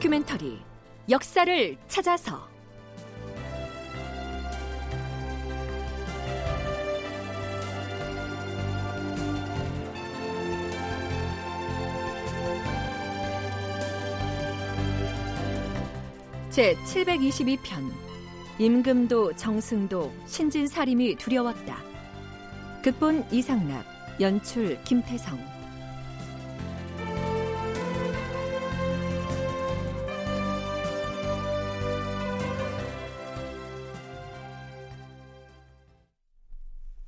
다큐멘터리 역사를 찾아서 제 722편 임금도 정승도 신진사림이 두려웠다. 극본 이상락, 연출 김태성.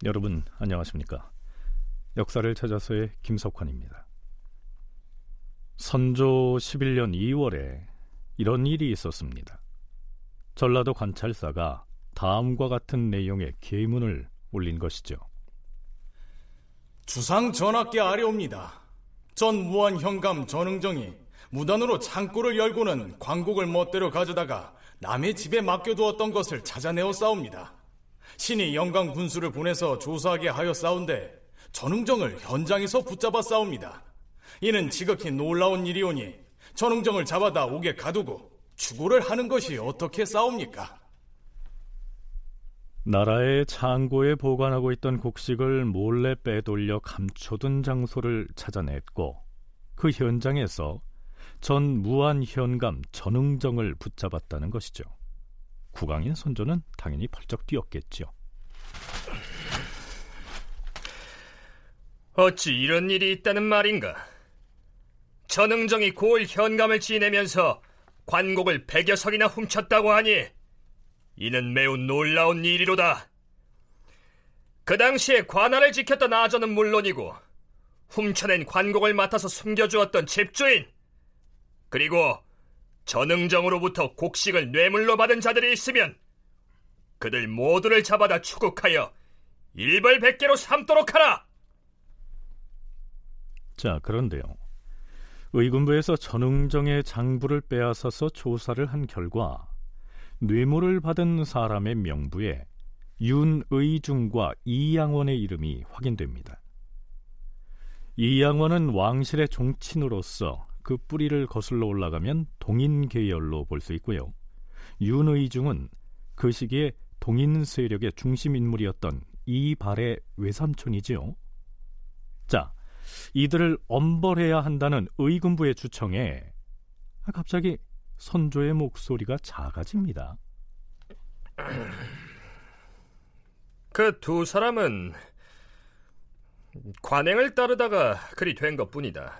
여러분 안녕하십니까? 역사를 찾아서의 김석환입니다. 선조 11년 2월에 이런 일이 있었습니다. 전라도 관찰사가 다음과 같은 내용의 계문을 올린 것이죠. 주상 전하께 아뢰옵니다. 전 무한 현감 전응정이 무단으로 창고를 열고는 광곡을 멋대로 가져다가 남의 집에 맡겨두었던 것을 찾아내어 싸웁니다. 신이 영광 군수를 보내서 조사하게 하여 싸운데 전응정을 현장에서 붙잡아 싸웁니다. 이는 지극히 놀라운 일이오니 전응정을 잡아다 옥에 가두고 추구를 하는 것이 어떻게 싸웁니까? 나라의 창고에 보관하고 있던 곡식을 몰래 빼돌려 감춰둔 장소를 찾아냈고 그 현장에서 전 무한 현감 전응정을 붙잡았다는 것이죠. 국왕인 선조는 당연히 펄쩍 뛰었겠죠. 어찌 이런 일이 있다는 말인가? 전응정이 고을 현감을 지내면서 관곡을 백여 석이나 훔쳤다고 하니 이는 매우 놀라운 일이로다. 그 당시에 관할을 지켰던 아전은 물론이고 훔쳐낸 관곡을 맡아서 숨겨주었던 집주인 그리고 전응정으로부터 곡식을 뇌물로 받은 자들이 있으면 그들 모두를 잡아다 추국하여 일벌백계로 삼도록 하라. 자, 그런데요. 의군부에서 전웅정의 장부를 빼앗아서 조사를 한 결과 뇌물을 받은 사람의 명부에 윤의중과 이양원의 이름이 확인됩니다. 이양원은 왕실의 종친으로서 그 뿌리를 거슬러 올라가면 동인 계열로 볼 수 있고요. 윤의중은 그 시기에 동인 세력의 중심 인물이었던 이발의 외삼촌이지요. 자, 이들을 엄벌해야 한다는 의군부의 주청에 갑자기 선조의 목소리가 작아집니다. 그 두 사람은 관행을 따르다가 그리 된 것뿐이다.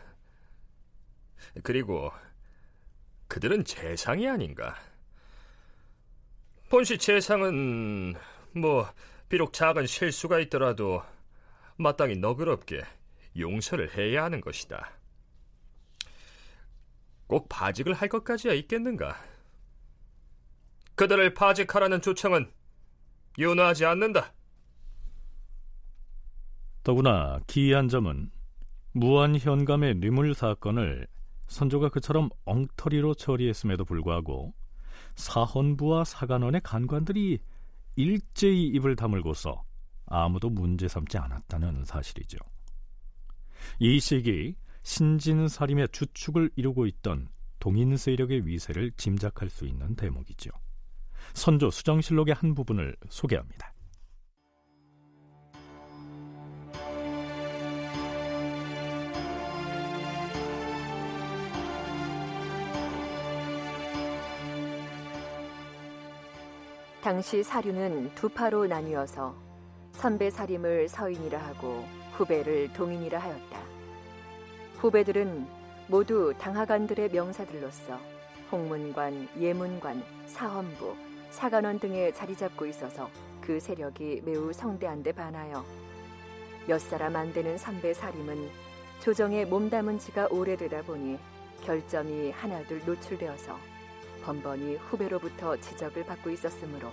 그리고 그들은 재상이 아닌가. 본시 재상은 뭐 비록 작은 실수가 있더라도 마땅히 너그럽게 용서를 해야 하는 것이다. 꼭 파직을 할 것까지야 있겠는가? 그들을 파직하라는 조청은 윤호하지 않는다. 더구나 기이한 점은 무한 현감의 뇌물 사건을 선조가 그처럼 엉터리로 처리했음에도 불구하고 사헌부와 사관원의 간관들이 일제히 입을 다물고서 아무도 문제 삼지 않았다는 사실이죠. 이 시기 신진사림의 주축을 이루고 있던 동인 세력의 위세를 짐작할 수 있는 대목이죠. 선조 수정실록의 한 부분을 소개합니다. 당시 사류는 두 파로 나뉘어서 선배 사림을 서인이라 하고 후배를 동인이라 하였다. 후배들은 모두 당하관들의 명사들로서 홍문관, 예문관, 사헌부, 사관원 등에 자리 잡고 있어서 그 세력이 매우 성대한 데 반하여 몇 사람 안 되는 선배 사림은 조정에 몸담은 지가 오래되다 보니 결점이 하나둘 노출되어서 번번이 후배로부터 지적을 받고 있었으므로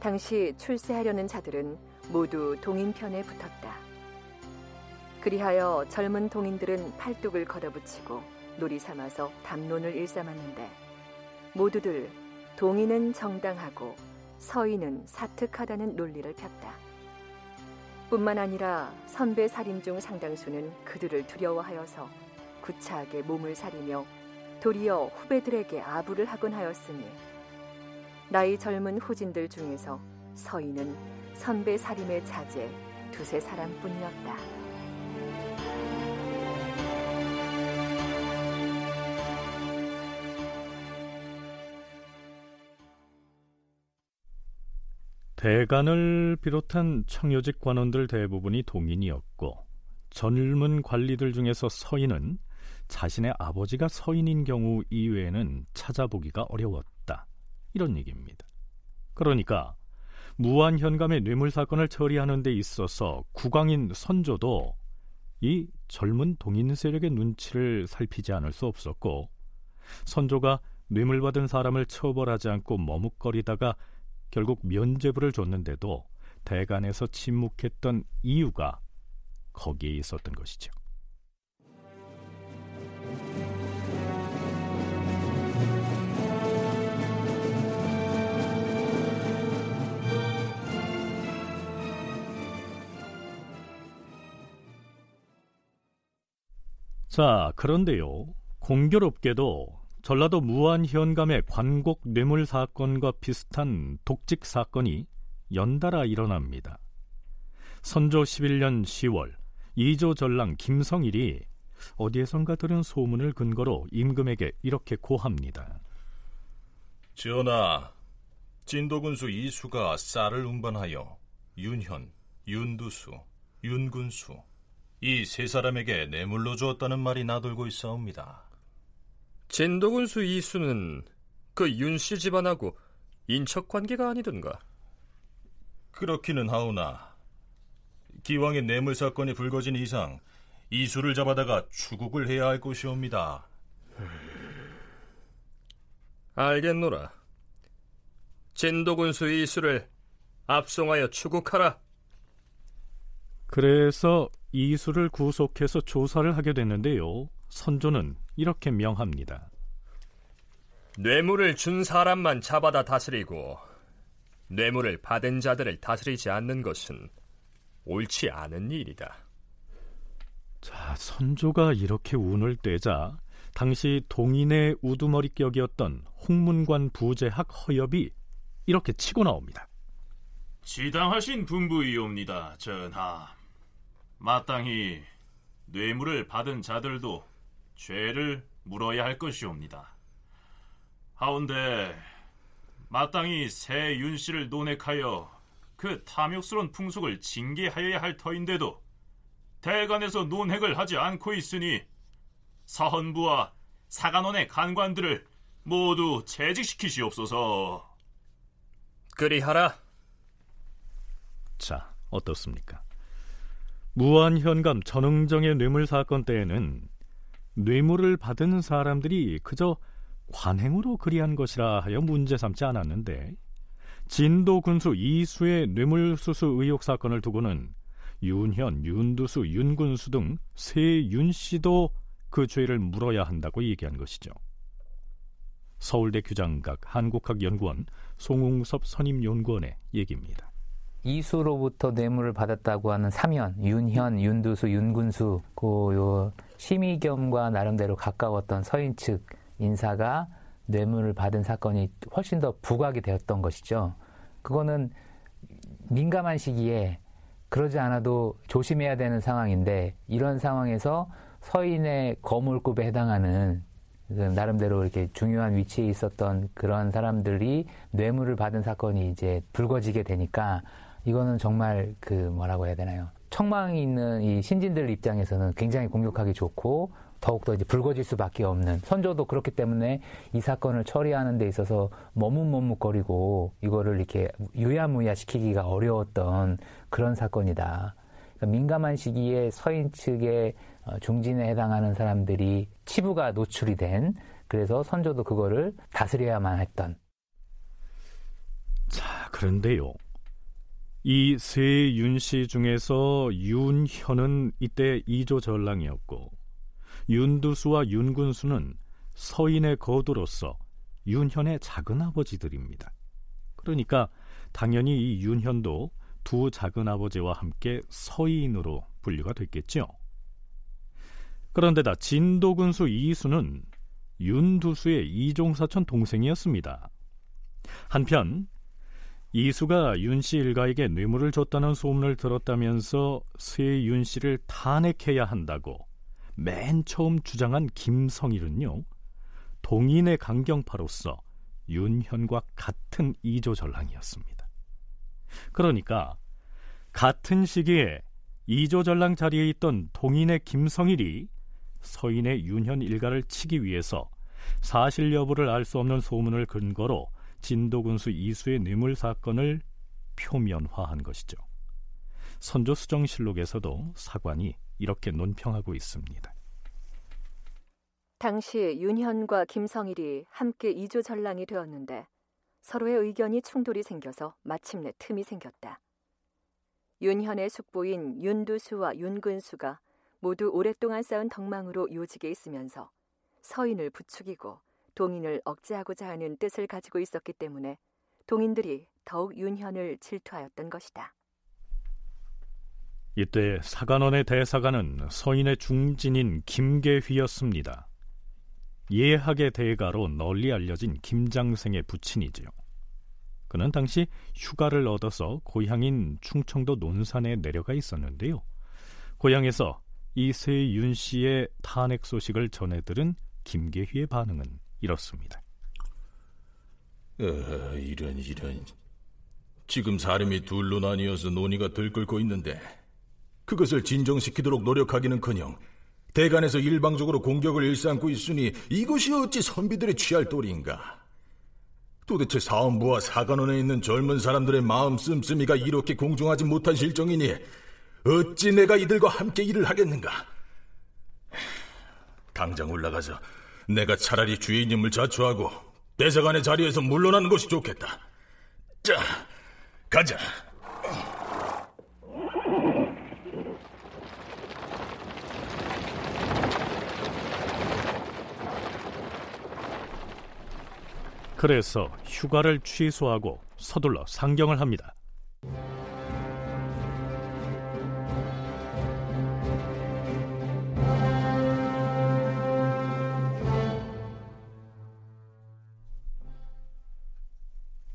당시 출세하려는 자들은 모두 동인편에 붙었다. 그리하여 젊은 동인들은 팔뚝을 걸어붙이고 놀이 삼아서 담론을 일삼았는데 모두들 동인은 정당하고 서인은 사특하다는 논리를 폈다. 뿐만 아니라 선배 살인 중 상당수는 그들을 두려워하여서 구차하게 몸을 사리며 도리어 후배들에게 아부를 하곤 하였으니 나이 젊은 후진들 중에서 서인은 선배 살림의 자제 두세 사람뿐이었다. 대간을 비롯한 청요직 관원들 대부분이 동인이었고 젊은 관리들 중에서 서인은 자신의 아버지가 서인인 경우 이외에는 찾아보기가 어려웠다. 이런 얘기입니다. 그러니까 무한 현감의 뇌물 사건을 처리하는 데 있어서 국왕인 선조도 이 젊은 동인 세력의 눈치를 살피지 않을 수 없었고 선조가 뇌물 받은 사람을 처벌하지 않고 머뭇거리다가 결국 면죄부를 줬는데도 대간에서 침묵했던 이유가 거기에 있었던 것이죠. 자, 그런데요. 공교롭게도 전라도 무안 현감의 관곡 뇌물 사건과 비슷한 독직 사건이 연달아 일어납니다. 선조 11년 10월 이조 전랑 김성일이 어디에선가 들은 소문을 근거로 임금에게 이렇게 고합니다. 전하, 진도군수 이수가 쌀을 운반하여 윤현, 윤두수, 윤군수 이 세 사람에게 뇌물로 주었다는 말이 나돌고 있사옵니다. 진도군수 이수는 그 윤씨 집안하고 인척 관계가 아니던가? 그렇기는 하오나 기왕의 뇌물 사건이 불거진 이상 이수를 잡아다가 추국을 해야 할 것이옵니다. 알겠노라. 진도군수 이수를 압송하여 추국하라. 그래서 이수를 구속해서 조사를 하게 됐는데요. 선조는 이렇게 명합니다. 뇌물을 준 사람만 잡아다 다스리고 뇌물을 받은 자들을 다스리지 않는 것은 옳지 않은 일이다. 자, 선조가 이렇게 운을 떼자 당시 동인의 우두머리격이었던 홍문관 부제학 허엽이 이렇게 치고 나옵니다. 지당하신 분부이옵니다, 전하. 마땅히 뇌물을 받은 자들도 죄를 물어야 할 것이옵니다. 하운데 마땅히 새 윤 씨를 논핵하여 그 탐욕스러운 풍속을 징계하여야 할 터인데도 대관에서 논핵을 하지 않고 있으니 사헌부와 사간원의 간관들을 모두 재직시키시옵소서. 그리하라. 자, 어떻습니까? 무한현감 전흥정의 뇌물 사건 때에는 뇌물을 받은 사람들이 그저 관행으로 그리한 것이라 하여 문제 삼지 않았는데 진도 군수 이수의 뇌물 수수 의혹 사건을 두고는 윤현, 윤두수, 윤군수 등 세 윤 씨도 그 죄를 물어야 한다고 얘기한 것이죠. 서울대 규장각 한국학연구원 송웅섭 선임연구원의 얘기입니다. 이수로부터 뇌물을 받았다고 하는 사면, 윤현, 윤두수, 윤군수, 그요 심의겸과 나름대로 가까웠던 서인 측 인사가 뇌물을 받은 사건이 훨씬 더 부각이 되었던 것이죠. 그거는 민감한 시기에 그러지 않아도 조심해야 되는 상황인데 이런 상황에서 서인의 거물급에 해당하는 그 나름대로 이렇게 중요한 위치에 있었던 그런 사람들이 뇌물을 받은 사건이 이제 불거지게 되니까 이거는 정말 그 뭐라고 해야 되나요? 청망이 있는 이 신진들 입장에서는 굉장히 공격하기 좋고 더욱더 이제 불거질 수밖에 없는 선조도 그렇기 때문에 이 사건을 처리하는 데 있어서 머뭇머뭇거리고 이거를 이렇게 유야무야 시키기가 어려웠던 그런 사건이다. 그러니까 민감한 시기에 서인 측의 어, 중진에 해당하는 사람들이 치부가 노출이 된 그래서 선조도 그거를 다스려야만 했던. 자, 그런데요. 이 세 윤 씨 중에서 윤현은 이때 이조 전랑이었고 윤두수와 윤군수는 서인의 거두로서 윤현의 작은 아버지들입니다. 그러니까 당연히 이 윤현도 두 작은 아버지와 함께 서인으로 분류가 됐겠죠. 그런데다 진도군수 이수는 윤두수의 이종사촌 동생이었습니다. 한편 이수가 윤 씨 일가에게 뇌물을 줬다는 소문을 들었다면서 쇠윤 씨를 탄핵해야 한다고 맨 처음 주장한 김성일은요 동인의 강경파로서 윤현과 같은 이조 전랑이었습니다. 그러니까 같은 시기에 이조 전랑 자리에 있던 동인의 김성일이 서인의 윤현 일가를 치기 위해서 사실 여부를 알 수 없는 소문을 근거로 진도군수 이수의 뇌물 사건을 표면화한 것이죠. 선조 수정실록에서도 사관이 이렇게 논평하고 있습니다. 당시 윤현과 김성일이 함께 이조 전랑이 되었는데 서로의 의견이 충돌이 생겨서 마침내 틈이 생겼다. 윤현의 숙부인 윤두수와 윤근수가 모두 오랫동안 쌓은 덕망으로 요직에 있으면서 서인을 부추기고 동인을 억제하고자 하는 뜻을 가지고 있었기 때문에 동인들이 더욱 윤현을 질투하였던 것이다. 이때 사관원의 대사관은 서인의 중진인 김계휘였습니다. 예학의 대가로 널리 알려진 김장생의 부친이지요. 그는 당시 휴가를 얻어서 고향인 충청도 논산에 내려가 있었는데요. 고향에서 이세윤 씨의 탄핵 소식을 전해 들은 김계휘의 반응은 이렇습니다. 어, 이런 이런 지금 사람이 둘로 나뉘어서 논의가 들끓고 있는데 그것을 진정시키도록 노력하기는커녕 대간에서 일방적으로 공격을 일삼고 있으니 이것이 어찌 선비들의 취할 도리인가? 도대체 사원부와 사관원에 있는 젊은 사람들의 마음 씀씀이가 이렇게 공정하지 못한 실정이니 어찌 내가 이들과 함께 일을 하겠는가? 당장 올라가서 내가 차라리 주인님을 자초하고 대사관의 자리에서 물러나는 것이 좋겠다. 자, 가자. 그래서 휴가를 취소하고 서둘러 상경을 합니다.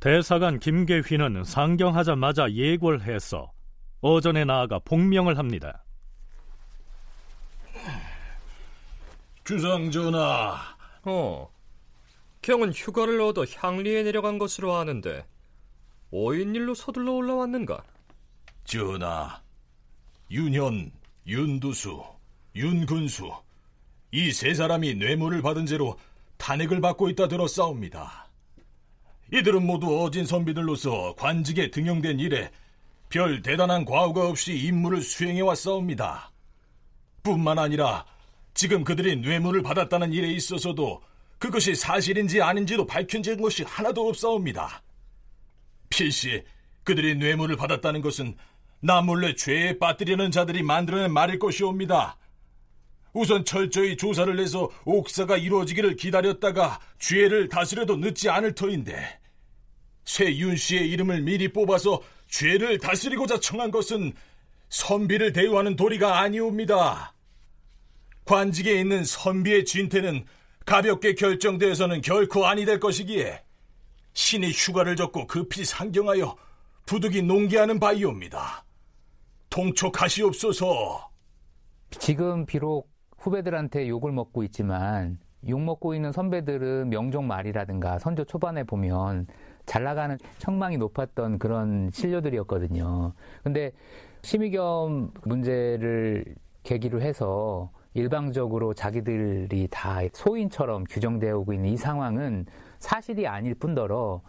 대사관 김계휘는 상경하자마자 예고를 해서 어전에 나아가 복명을 합니다. 주상 전하. 어. 경은 휴가를 얻어 향리에 내려간 것으로 아는데 오인일로 서둘러 올라왔는가? 전하, 윤현, 윤두수, 윤근수 이 세 사람이 뇌물을 받은 죄로 탄핵을 받고 있다 들었사옵니다. 이들은 모두 어진 선비들로서 관직에 등용된 이래 별 대단한 과오가 없이 임무를 수행해 왔사옵니다. 뿐만 아니라 지금 그들이 뇌물을 받았다는 일에 있어서도 그것이 사실인지 아닌지도 밝혀진 것이 하나도 없사옵니다. 필시 그들이 뇌물을 받았다는 것은 나 몰래 죄에 빠뜨리는 자들이 만들어낸 말일 것이옵니다. 우선 철저히 조사를 해서 옥사가 이루어지기를 기다렸다가 죄를 다스려도 늦지 않을 터인데 쇠윤 씨의 이름을 미리 뽑아서 죄를 다스리고자 청한 것은 선비를 대우하는 도리가 아니옵니다. 관직에 있는 선비의 진퇴는 가볍게 결정되어서는 결코 아니 될 것이기에 신이 휴가를 줬고 급히 상경하여 부득이 농기하는 바이옵니다. 통촉하시옵소서. 지금 비록 후배들한테 욕을 먹고 있지만 욕 먹고 있는 선배들은 명종 말이라든가 선조 초반에 보면 잘 나가는 청망이 높았던 그런 신료들이었거든요. 근데 심의겸 문제를 계기로 해서 일방적으로 자기들이 다 소인처럼 규정되어 오고 있는 이 상황은 사실이 아닐 뿐더러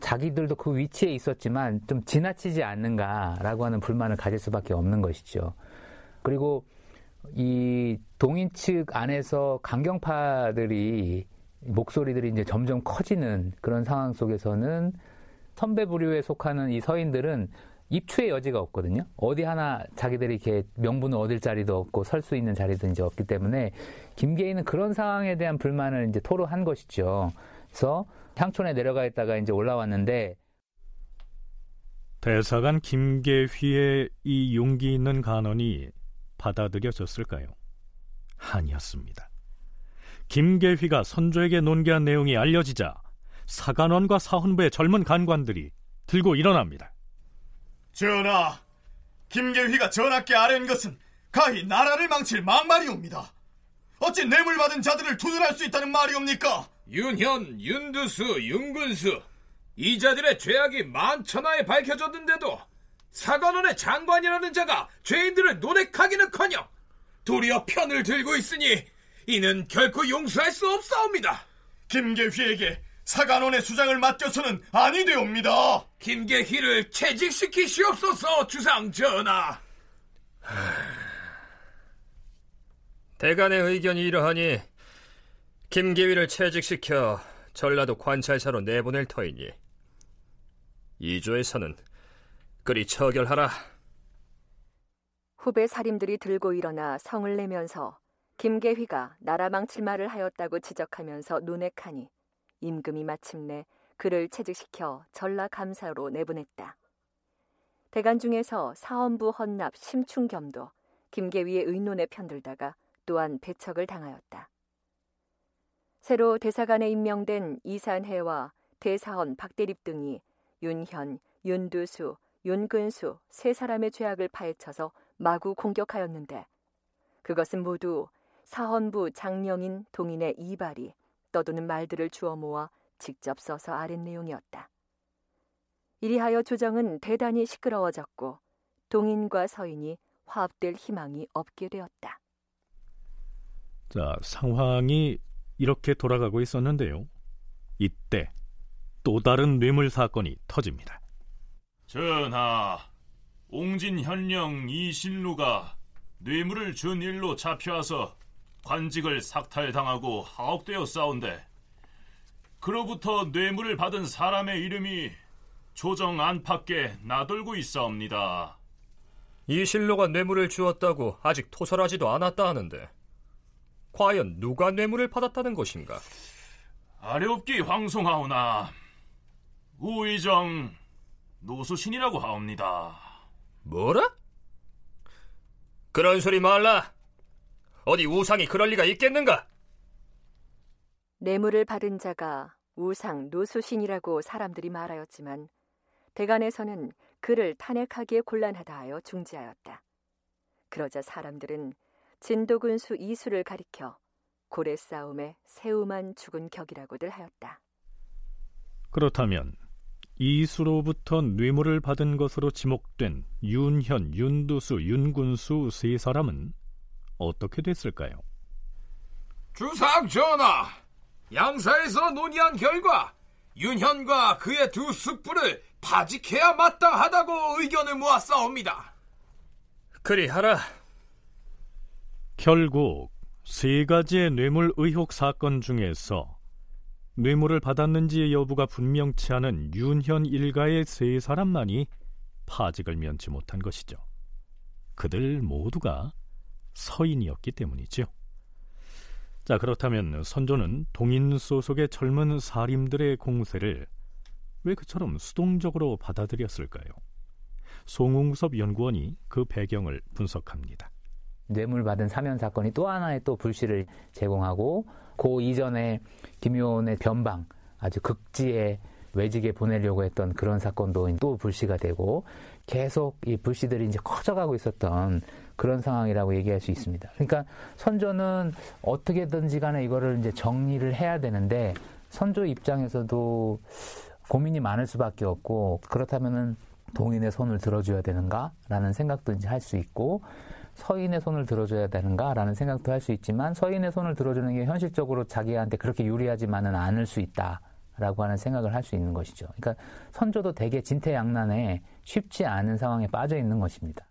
자기들도 그 위치에 있었지만 좀 지나치지 않는가라고 하는 불만을 가질 수밖에 없는 것이죠. 그리고 이 동인 측 안에서 강경파들이 목소리들이 이제 점점 커지는 그런 상황 속에서는 선배 부류에 속하는 이 서인들은 입추의 여지가 없거든요. 어디 하나 자기들이 이렇게 명분을 얻을 자리도 없고 설 수 있는 자리도 이제 없기 때문에 김계인은 그런 상황에 대한 불만을 이제 토로한 것이죠. 그래서 향촌에 내려가 있다가 이제 올라왔는데 대사관 김계휘의 이 용기 있는 간언이 받아들여졌을까요? 아니었습니다. 김계휘가 선조에게 논계한 내용이 알려지자 사간원과 사헌부의 젊은 간관들이 들고 일어납니다. 전하, 김계휘가 전하께 아뢰는 것은 가히 나라를 망칠 막말이옵니다. 어찌 뇌물 받은 자들을 투둔할 수 있다는 말이옵니까? 윤현, 윤두수, 윤군수 이 자들의 죄악이 만천하에 밝혀졌는데도 사관원의 장관이라는 자가 죄인들을 노력하기는커녕 도리어 편을 들고 있으니 이는 결코 용서할 수 없사옵니다. 김계휘에게 사관원의 수장을 맡겨서는 아니 되옵니다. 김계희를 채직시키시옵소서 주상 전하. 대간의 의견이 이러하니 김계휘를 채직시켜 전라도 관찰사로 내보낼 터이니 이조에서는 그리 처결하라. 후배 살인들이 들고 일어나 성을 내면서 김계휘가 나라 망칠 말을 하였다고 지적하면서 논핵하니 임금이 마침내 그를 채직시켜 전라 감사로 내보냈다. 대간 중에서 사헌부 헌납 심충겸도 김계위의 의논에 편들다가 또한 배척을 당하였다. 새로 대사관에 임명된 이산해와 대사헌 박대립 등이 윤현, 윤두수, 윤근수 세 사람의 죄악을 파헤쳐서 마구 공격하였는데 그것은 모두 사헌부 장령인 동인의 이발이 떠도는 말들을 주워 모아 직접 써서 아랜 내용이었다. 이리하여 조정은 대단히 시끄러워졌고 동인과 서인이 화합될 희망이 없게 되었다. 자, 상황이 이렇게 돌아가고 있었는데요. 이때 또 다른 뇌물 사건이 터집니다. 전하, 옹진 현령 이신루가 뇌물을 준 일로 잡혀와서 관직을 삭탈당하고 하옥되어 싸운데 그로부터 뇌물을 받은 사람의 이름이 조정 안팎에 나돌고 있사옵니다. 이신로가 뇌물을 주었다고 아직 토설하지도 않았다 하는데 과연 누가 뇌물을 받았다는 것인가? 아래옵기 황송하오나 우의정 노수신이라고 하옵니다. 뭐라? 그런 소리 말라. 어디 우상이 그럴 리가 있겠는가? 뇌물을 받은 자가 우상 노수신이라고 사람들이 말하였지만 대간에서는 그를 탄핵하기에 곤란하다 하여 중지하였다. 그러자 사람들은 진도군수 이수를 가리켜 고래 싸움에 새우만 죽은 격이라고들 하였다. 그렇다면 이수로부터 뇌물을 받은 것으로 지목된 윤현, 윤두수, 윤군수 세 사람은 어떻게 됐을까요? 주상 전하, 양사에서 논의한 결과 윤현과 그의 두 숙부를 파직해야 마땅하다고 의견을 모았사옵니다. 그리하라. 결국 세 가지의 뇌물 의혹 사건 중에서 뇌물을 받았는지의 여부가 분명치 않은 윤현 일가의 세 사람만이 파직을 면치 못한 것이죠. 그들 모두가 서인이었기 때문이죠. 자, 그렇다면 선조는 동인 소속의 젊은 사림들의 공세를 왜 그처럼 수동적으로 받아들였을까요? 송웅섭 연구원이 그 배경을 분석합니다. 뇌물 받은 사면 사건이 또 하나의 또 불씨를 제공하고 그 이전에 김효원의 변방 아주 극지에 외직에 보내려고 했던 그런 사건도 또 불씨가 되고 계속 이 불씨들이 이제 커져가고 있었던 그런 상황이라고 얘기할 수 있습니다. 그러니까 선조는 어떻게든지 간에 이거를 이제 정리를 해야 되는데 선조 입장에서도 고민이 많을 수밖에 없고 그렇다면은 동인의 손을 들어줘야 되는가라는 생각도 이제 할 수 있고 서인의 손을 들어줘야 되는가라는 생각도 할 수 있지만 서인의 손을 들어주는 게 현실적으로 자기한테 그렇게 유리하지만은 않을 수 있다 라고 하는 생각을 할 수 있는 것이죠. 그러니까 선조도 대개 진퇴양난에 쉽지 않은 상황에 빠져 있는 것입니다.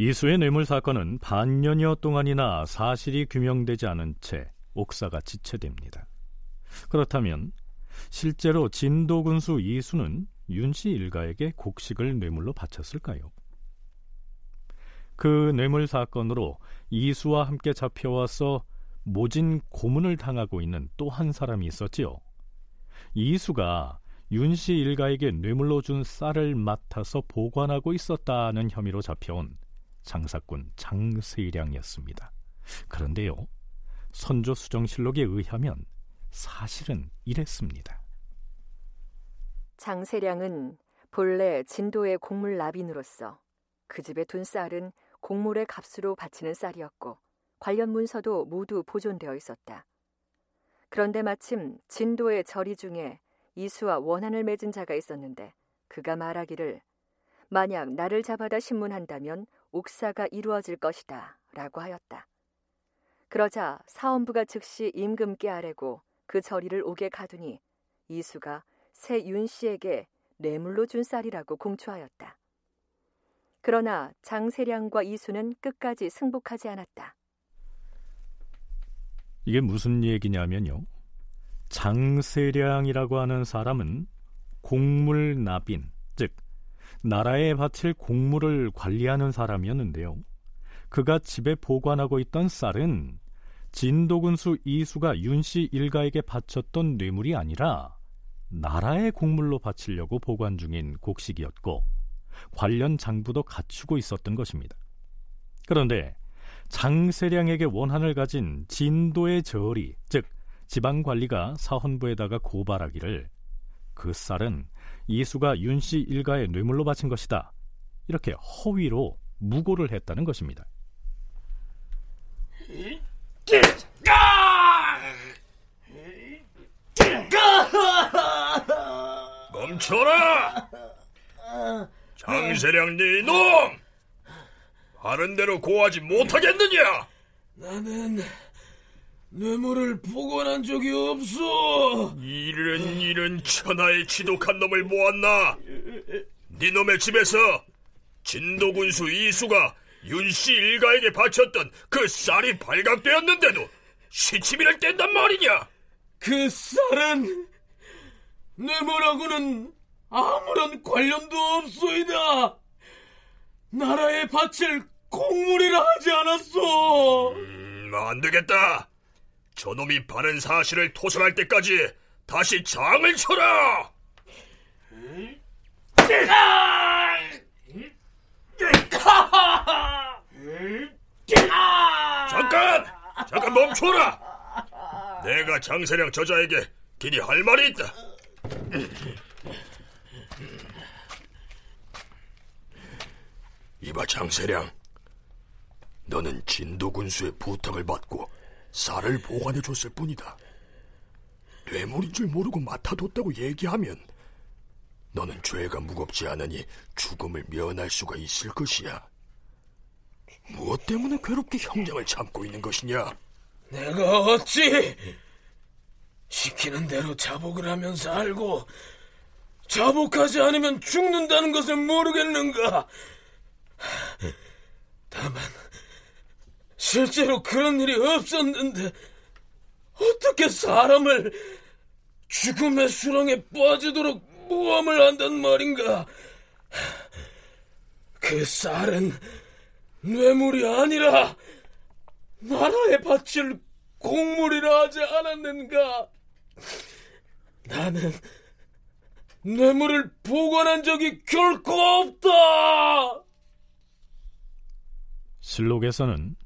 이수의 뇌물 사건은 반년여 동안이나 사실이 규명되지 않은 채 옥사가 지체됩니다. 그렇다면 실제로 진도 군수 이수는 윤씨 일가에게 곡식을 뇌물로 바쳤을까요? 그 뇌물 사건으로 이수와 함께 잡혀와서 모진 고문을 당하고 있는 또 한 사람이 있었지요. 이수가 윤씨 일가에게 뇌물로 준 쌀을 맡아서 보관하고 있었다는 혐의로 잡혀온 장사꾼 장세량이었습니다. 그런데요, 선조 수정실록에 의하면 사실은 이랬습니다. 장세량은 본래 진도의 곡물 납인으로서 그 집에 둔 쌀은 곡물의 값으로 바치는 쌀이었고 관련 문서도 모두 보존되어 있었다. 그런데 마침 진도의 절이 중에 이수와 원한을 맺은 자가 있었는데 그가 말하기를 만약 나를 잡아다 신문한다면 옥사가 이루어질 것이다 라고 하였다. 그러자 사원부가 즉시 임금께 아뢰고 그 절이를 오게 가두니 이수가 새 윤 씨에게 뇌물로 준 쌀이라고 공초하였다. 그러나 장세량과 이수는 끝까지 승복하지 않았다. 이게 무슨 얘기냐면요. 장세량이라고 하는 사람은 곡물 납인, 즉 나라에 바칠 곡물을 관리하는 사람이었는데요. 그가 집에 보관하고 있던 쌀은 진도군수 이수가 윤씨 일가에게 바쳤던 뇌물이 아니라 나라의 곡물로 바치려고 보관 중인 곡식이었고 관련 장부도 갖추고 있었던 것입니다. 그런데 장세량에게 원한을 가진 진도의 저리, 즉 지방 관리가 사헌부에다가 고발하기를 그 쌀은 이수가 윤 씨 일가의 뇌물로 바친 것이다. 이렇게 허위로 무고를 했다는 것입니다. 멈춰라! 장세량 네 놈! 하는 대로 고하지 못하겠느냐? 나는 뇌물을 복원한 적이 없어. 이런 이런 천하의 지독한 놈을 모았나? 네 놈의 집에서 진도군수 이수가 윤씨 일가에게 바쳤던 그 쌀이 발각되었는데도 시치미를 뗀단 말이냐? 그 쌀은 뇌물하고는 아무런 관련도 없소이다. 나라에 바칠 공물이라 하지 않았소. 음, 안 되겠다. 저놈이 바른 사실을 토설할 때까지 다시 장을 쳐라! 잠깐! 잠깐 멈춰라! 내가 장세량 저자에게 길이 할 말이 있다. 이봐 장세량, 너는 진도 군수의 부탁을 받고 쌀을 보관해 줬을 뿐이다. 뇌물인 줄 모르고 맡아뒀다고 얘기하면 너는 죄가 무겁지 않으니 죽음을 면할 수가 있을 것이야. 무엇 때문에 괴롭게 형량을 참고 있는 것이냐? 내가 어찌 시키는 대로 자복을 하면서 알고 자복하지 않으면 죽는다는 것을 모르겠는가? 다만 실제로 그런 일이 없었는데 어떻게 사람을 죽음의 수렁에 빠지도록 모함을 한단 말인가? 그 쌀은 뇌물이 아니라 나라에 바칠 공물이라 하지 않았는가? 나는 뇌물을 보관한 적이 결코 없다! 실록에서는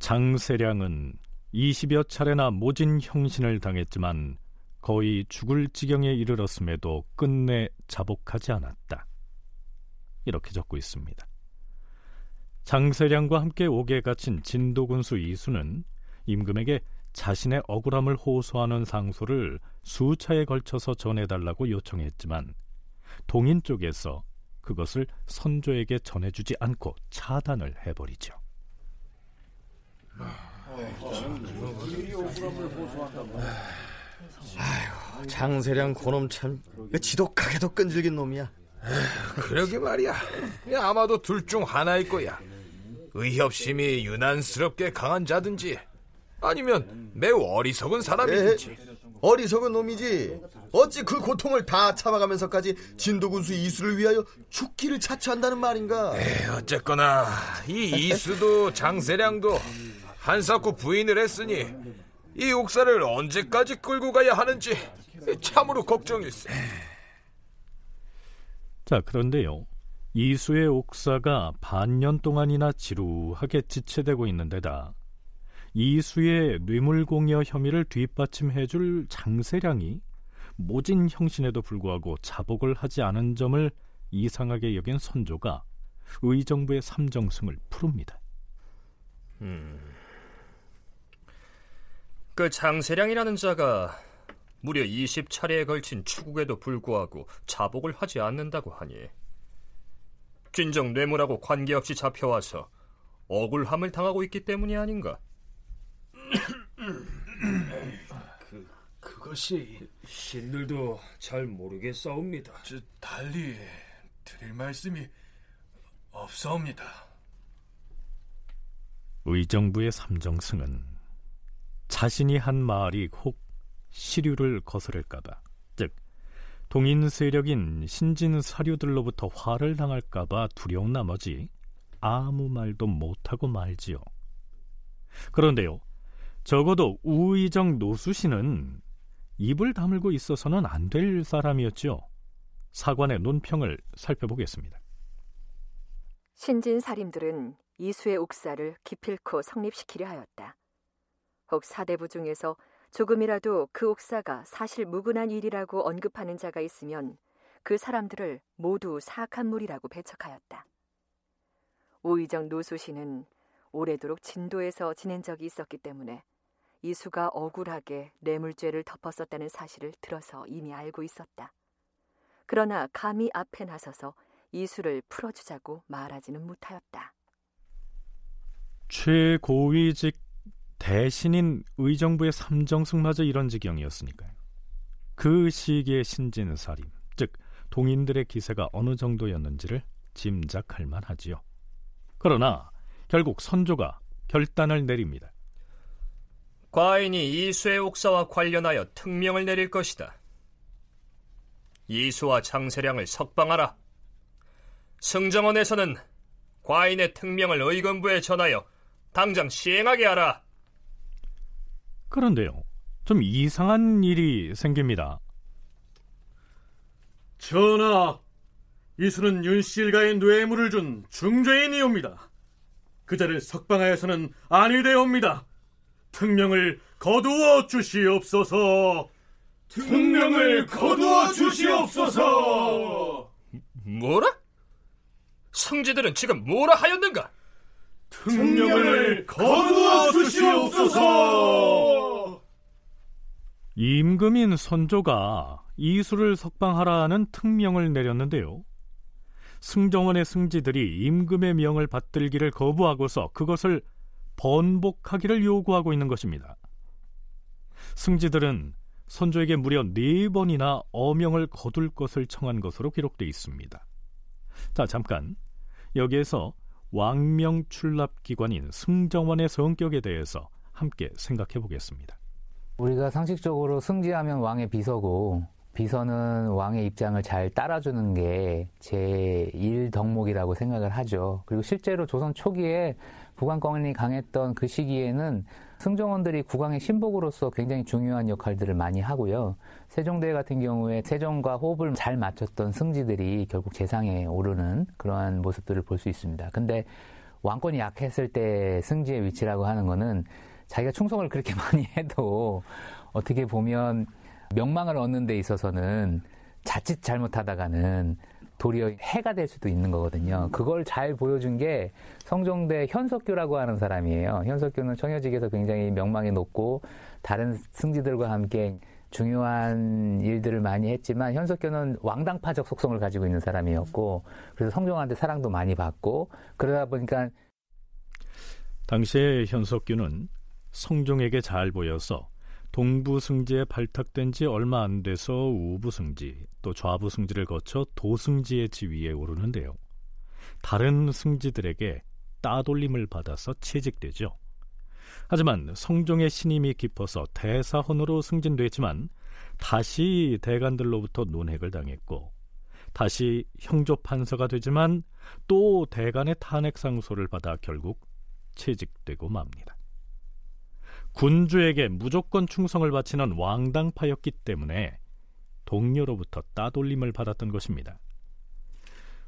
장세량은 20여 차례나 모진 형신을 당했지만 거의 죽을 지경에 이르렀음에도 끝내 자복하지 않았다. 이렇게 적고 있습니다. 장세량과 함께 옥에 갇힌 진도군수 이수는 임금에게 자신의 억울함을 호소하는 상소를 수차에 걸쳐서 전해달라고 요청했지만 동인 쪽에서 그것을 선조에게 전해주지 않고 차단을 해버리죠. 아휴, 장세량 고놈 참 지독하게도 끈질긴 놈이야. 그러게 말이야. 아마도 둘 중 하나일 거야. 의협심이 유난스럽게 강한 자든지 아니면 매우 어리석은 사람이든지. 에, 어리석은 놈이지. 어찌 그 고통을 다 참아가면서까지 진도군수 이수를 위하여 죽기를 자처한다는 말인가? 에이, 어쨌거나 이 이수도 장세량도 한사코 부인을 했으니 이 옥사를 언제까지 끌고 가야 하는지 참으로 걱정일세. 자, 그런데요. 이수의 옥사가 반년 동안이나 지루하게 지체되고 있는 데다 이수의 뇌물공여 혐의를 뒷받침해줄 장세량이 모진 형신에도 불구하고 자복을 하지 않은 점을 이상하게 여긴 선조가 의정부의 삼정승을 풀읍니다. 음. 그 장세량이라는 자가 무려 20차례에 걸친 추국에도 불구하고 자복을 하지 않는다고 하니 진정 뇌물하고 관계없이 잡혀와서 억울함을 당하고 있기 때문이 아닌가? 그, 그것이 신들도 잘 모르겠사옵니다. 저, 달리 드릴 말씀이 없사옵니다. 의정부의 삼정승은 자신이 한 말이 혹 시류를 거스를까봐, 즉 동인 세력인 신진 사류들로부터 화를 당할까봐 두려운 나머지 아무 말도 못하고 말지요. 그런데요, 적어도 우의정 노수신은 입을 다물고 있어서는 안 될 사람이었죠. 사관의 논평을 살펴보겠습니다. 신진 사림들은 이수의 옥사를 기필코 성립시키려 하였다. 혹 사대부 중에서 조금이라도 그 옥사가 사실 무근한 일이라고 언급하는 자가 있으면 그 사람들을 모두 사악한 무리라고 배척하였다. 오의정 노수신은 오래도록 진도에서 지낸 적이 있었기 때문에 이수가 억울하게 뇌물죄를 덮었었다는 사실을 들어서 이미 알고 있었다. 그러나 감히 앞에 나서서 이수를 풀어주자고 말하지는 못하였다. 최고위직 대신인 의정부의 삼정승마저 이런 지경이었으니까요. 그 시기의 신진사림, 즉 동인들의 기세가 어느 정도였는지를 짐작할 만하지요. 그러나 결국 선조가 결단을 내립니다. 과인이 이수의 옥사와 관련하여 특명을 내릴 것이다. 이수와 장세량을 석방하라. 승정원에서는 과인의 특명을 의건부에 전하여 당장 시행하게 하라. 그런데요, 좀 이상한 일이 생깁니다. 전하, 이수는 윤씨 일가의 뇌물을 준 중죄인이옵니다. 그자를 석방하여서는 아니 되옵니다. 특명을 거두어 주시옵소서. 특명을 거두어 주시옵소서. 뭐라? 승지들은 지금 뭐라 하였는가? 특명을 거두어 주시옵소서. 임금인 선조가 이수를 석방하라는 특명을 내렸는데요. 승정원의 승지들이 임금의 명을 받들기를 거부하고서 그것을 번복하기를 요구하고 있는 것입니다. 승지들은 선조에게 무려 네 번이나 어명을 거둘 것을 청한 것으로 기록되어 있습니다. 자, 잠깐 여기에서 왕명 출납 기관인 승정원의 성격에 대해서 함께 생각해 보겠습니다. 우리가 상식적으로 승지하면 왕의 비서고 비서는 왕의 입장을 잘 따라주는 게 제1 덕목이라고 생각을 하죠. 그리고 실제로 조선 초기에 국왕권이 강했던 그 시기에는 승정원들이 국왕의 신복으로서 굉장히 중요한 역할들을 많이 하고요. 세종대 같은 경우에 세종과 호흡을 잘 맞췄던 승지들이 결국 재상에 오르는 그러한 모습들을 볼 수 있습니다. 근데 왕권이 약했을 때 승지의 위치라고 하는 거는 자기가 충성을 그렇게 많이 해도 어떻게 보면 명망을 얻는 데 있어서는 자칫 잘못하다가는 도리어 해가 될 수도 있는 거거든요. 그걸 잘 보여준 게 성종대 현석규라고 하는 사람이에요. 현석규는 청여직에서 굉장히 명망이 높고 다른 승지들과 함께 중요한 일들을 많이 했지만 현석규는 왕당파적 속성을 가지고 있는 사람이었고 그래서 성종한테 사랑도 많이 받고 그러다 보니까 당시에 현석규는 성종에게 잘 보여서 동부승지에 발탁된 지 얼마 안 돼서 우부승지 또 좌부승지를 거쳐 도승지의 지위에 오르는데요. 다른 승지들에게 따돌림을 받아서 채직되죠. 하지만 성종의 신임이 깊어서 대사헌으로 승진됐지만 다시 대간들로부터 논핵을 당했고 다시 형조판서가 되지만 또 대간의 탄핵 상소를 받아 결국 채직되고 맙니다. 군주에게 무조건 충성을 바치는 왕당파였기 때문에 동료로부터 따돌림을 받았던 것입니다.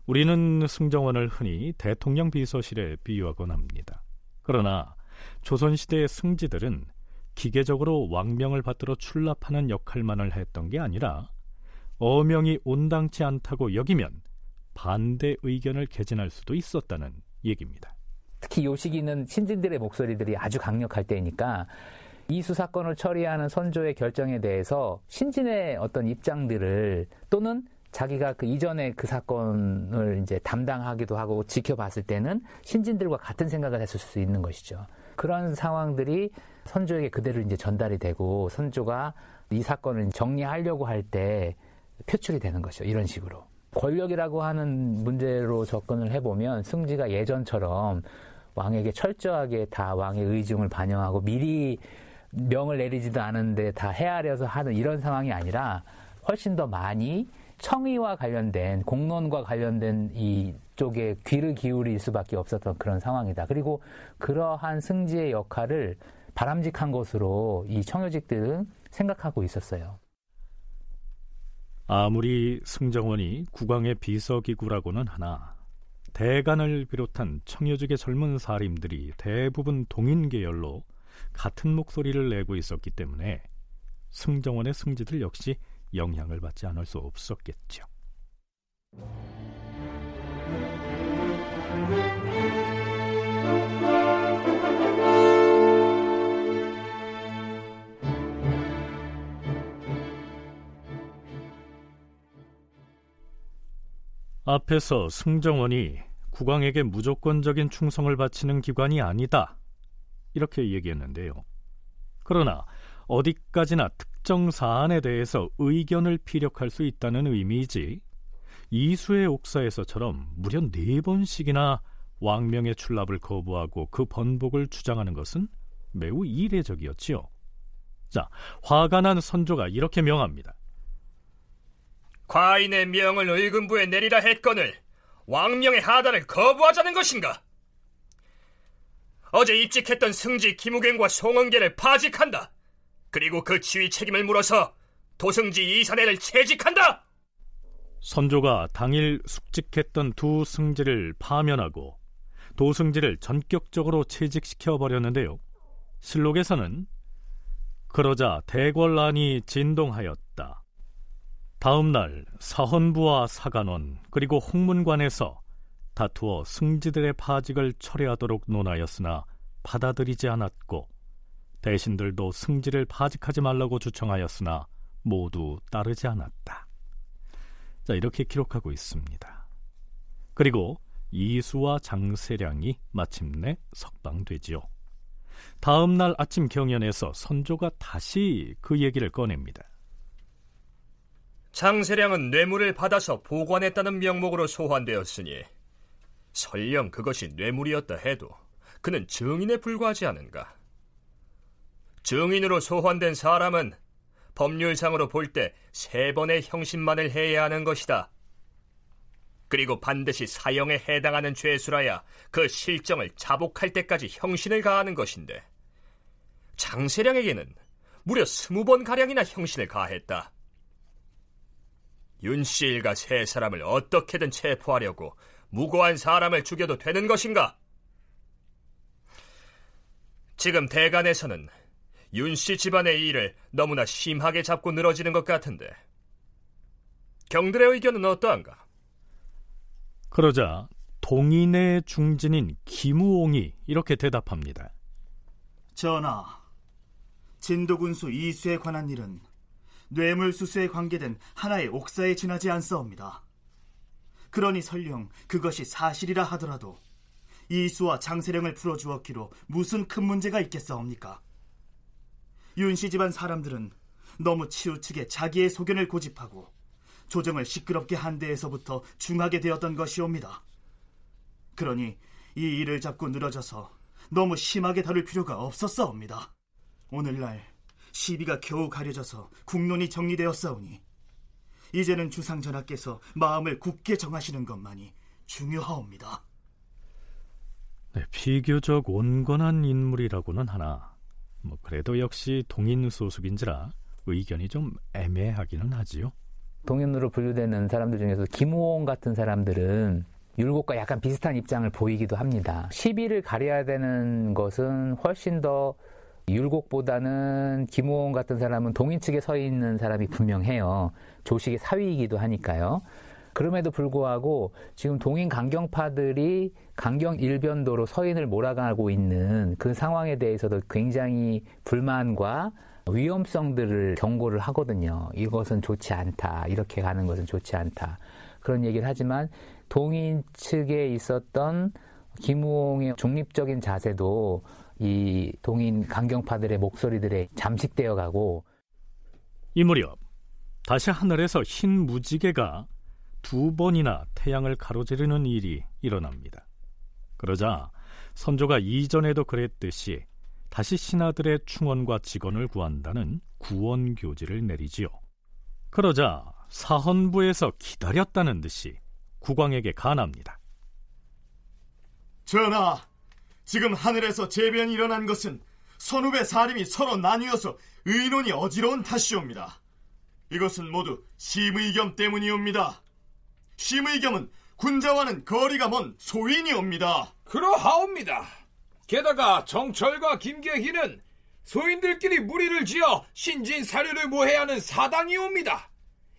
우리는 승정원을 흔히 대통령 비서실에 비유하곤 합니다. 그러나 조선시대의 승지들은 기계적으로 왕명을 받들어 출납하는 역할만을 했던 게 아니라 어명이 온당치 않다고 여기면 반대 의견을 개진할 수도 있었다는 얘기입니다. 특히 요 시기는 신진들의 목소리들이 아주 강력할 때니까 이수 사건을 처리하는 선조의 결정에 대해서 신진의 어떤 입장들을 또는 자기가 그 이전에 그 사건을 이제 담당하기도 하고 지켜봤을 때는 신진들과 같은 생각을 했을 수 있는 것이죠. 그런 상황들이 선조에게 그대로 이제 전달이 되고 선조가 이 사건을 정리하려고 할 때 표출이 되는 것이죠. 이런 식으로. 권력이라고 하는 문제로 접근을 해보면 승지가 예전처럼 왕에게 철저하게 다 왕의 의중을 반영하고 미리 명을 내리지도 않은데 다 헤아려서 하는 이런 상황이 아니라 훨씬 더 많이 청의와 관련된 공론과 관련된 이 쪽에 귀를 기울일 수밖에 없었던 그런 상황이다. 그리고 그러한 승지의 역할을 바람직한 것으로 이 청요직들은 생각하고 있었어요. 아무리 승정원이 국왕의 비서기구라고는 하나 대간을 비롯한 청여직의 젊은 사림들이 대부분 동인 계열로 같은 목소리를 내고 있었기 때문에 승정원의 승지들 역시 영향을 받지 않을 수 없었겠죠. 앞에서 승정원이 국왕에게 무조건적인 충성을 바치는 기관이 아니다. 이렇게 얘기했는데요. 그러나 어디까지나 특정 사안에 대해서 의견을 피력할 수 있다는 의미이지 이수의 옥사에서처럼 무려 네 번씩이나 왕명의 출납을 거부하고 그 번복을 주장하는 것은 매우 이례적이었지요. 자, 화가 난 선조가 이렇게 명합니다. 과인의 명을 의금부에 내리라 했거늘 왕명의 하단을 거부하자는 것인가? 어제 입직했던 승지 김우경과 송은계를 파직한다. 그리고 그 지휘 책임을 물어서 도승지 이산해를 채직한다. 선조가 당일 숙직했던 두 승지를 파면하고 도승지를 전격적으로 채직시켜 버렸는데요. 실록에서는 그러자 대궐란이 진동하였다. 다음 날 사헌부와 사간원 그리고 홍문관에서 다투어 승지들의 파직을 철회하도록 논하였으나 받아들이지 않았고 대신들도 승지를 파직하지 말라고 주청하였으나 모두 따르지 않았다. 자, 이렇게 기록하고 있습니다. 그리고 이수와 장세량이 마침내 석방되지요. 다음 날 아침 경연에서 선조가 다시 그 얘기를 꺼냅니다. 장세량은 뇌물을 받아서 보관했다는 명목으로 소환되었으니 설령 그것이 뇌물이었다 해도 그는 증인에 불과하지 않은가. 증인으로 소환된 사람은 법률상으로 볼 때 세 번의 형신만을 해야 하는 것이다. 그리고 반드시 사형에 해당하는 죄수라야 그 실정을 자복할 때까지 형신을 가하는 것인데 장세량에게는 무려 스무 번 가량이나 형신을 가했다. 윤씨 일가 세 사람을 어떻게든 체포하려고 무고한 사람을 죽여도 되는 것인가? 지금 대간에서는 윤씨 집안의 일을 너무나 심하게 잡고 늘어지는 것 같은데 경들의 의견은 어떠한가? 그러자 동인의 중진인 김우홍이 이렇게 대답합니다. 전하, 진도군수 이수에 관한 일은 뇌물 수수에 관계된 하나의 옥사에 지나지 않사옵니다. 그러니 설령 그것이 사실이라 하더라도 이수와 장세령을 풀어주었기로 무슨 큰 문제가 있겠사옵니까? 윤씨 집안 사람들은 너무 치우치게 자기의 소견을 고집하고 조정을 시끄럽게 한 데에서부터 중하게 되었던 것이옵니다. 그러니 이 일을 잡고 늘어져서 너무 심하게 다룰 필요가 없었사옵니다. 오늘날 시비가 겨우 가려져서 국론이 정리되었사오니 이제는 주상 전하께서 마음을 굳게 정하시는 것만이 중요하옵니다. 네, 비교적 온건한 인물이라고는 하나 뭐 그래도 역시 동인 소속인지라 의견이 좀 애매하기는 하지요. 동인으로 분류되는 사람들 중에서 김호홍 같은 사람들은 율곡과 약간 비슷한 입장을 보이기도 합니다. 시비를 가려야 되는 것은 훨씬 더 율곡보다는 김호홍 같은 사람은 동인 측에 서 있는 사람이 분명해요. 조식의 사위이기도 하니까요. 그럼에도 불구하고 지금 동인 강경파들이 강경 일변도로 서인을 몰아가고 있는 그 상황에 대해서도 굉장히 불만과 위험성들을 경고를 하거든요. 이것은 좋지 않다. 이렇게 가는 것은 좋지 않다. 그런 얘기를 하지만 동인 측에 있었던 김우홍의 중립적인 자세도 이 동인 강경파들의 목소리들에 잠식되어 가고 이 무렵 다시 하늘에서 흰 무지개가 두 번이나 태양을 가로지르는 일이 일어납니다. 그러자 선조가 이전에도 그랬듯이 다시 신하들의 충원과 직원을 구한다는 구원 교지를 내리지요. 그러자 사헌부에서 기다렸다는 듯이 국왕에게 간합니다. 전하, 지금 하늘에서 재변이 일어난 것은 선후배 사림이 서로 나뉘어서 의논이 어지러운 탓이옵니다. 이것은 모두 심의겸 때문이옵니다. 심의겸은 군자와는 거리가 먼 소인이옵니다. 그러하옵니다. 게다가 정철과 김계희는 소인들끼리 무리를 지어 신진 사료를 모해하는 사당이옵니다.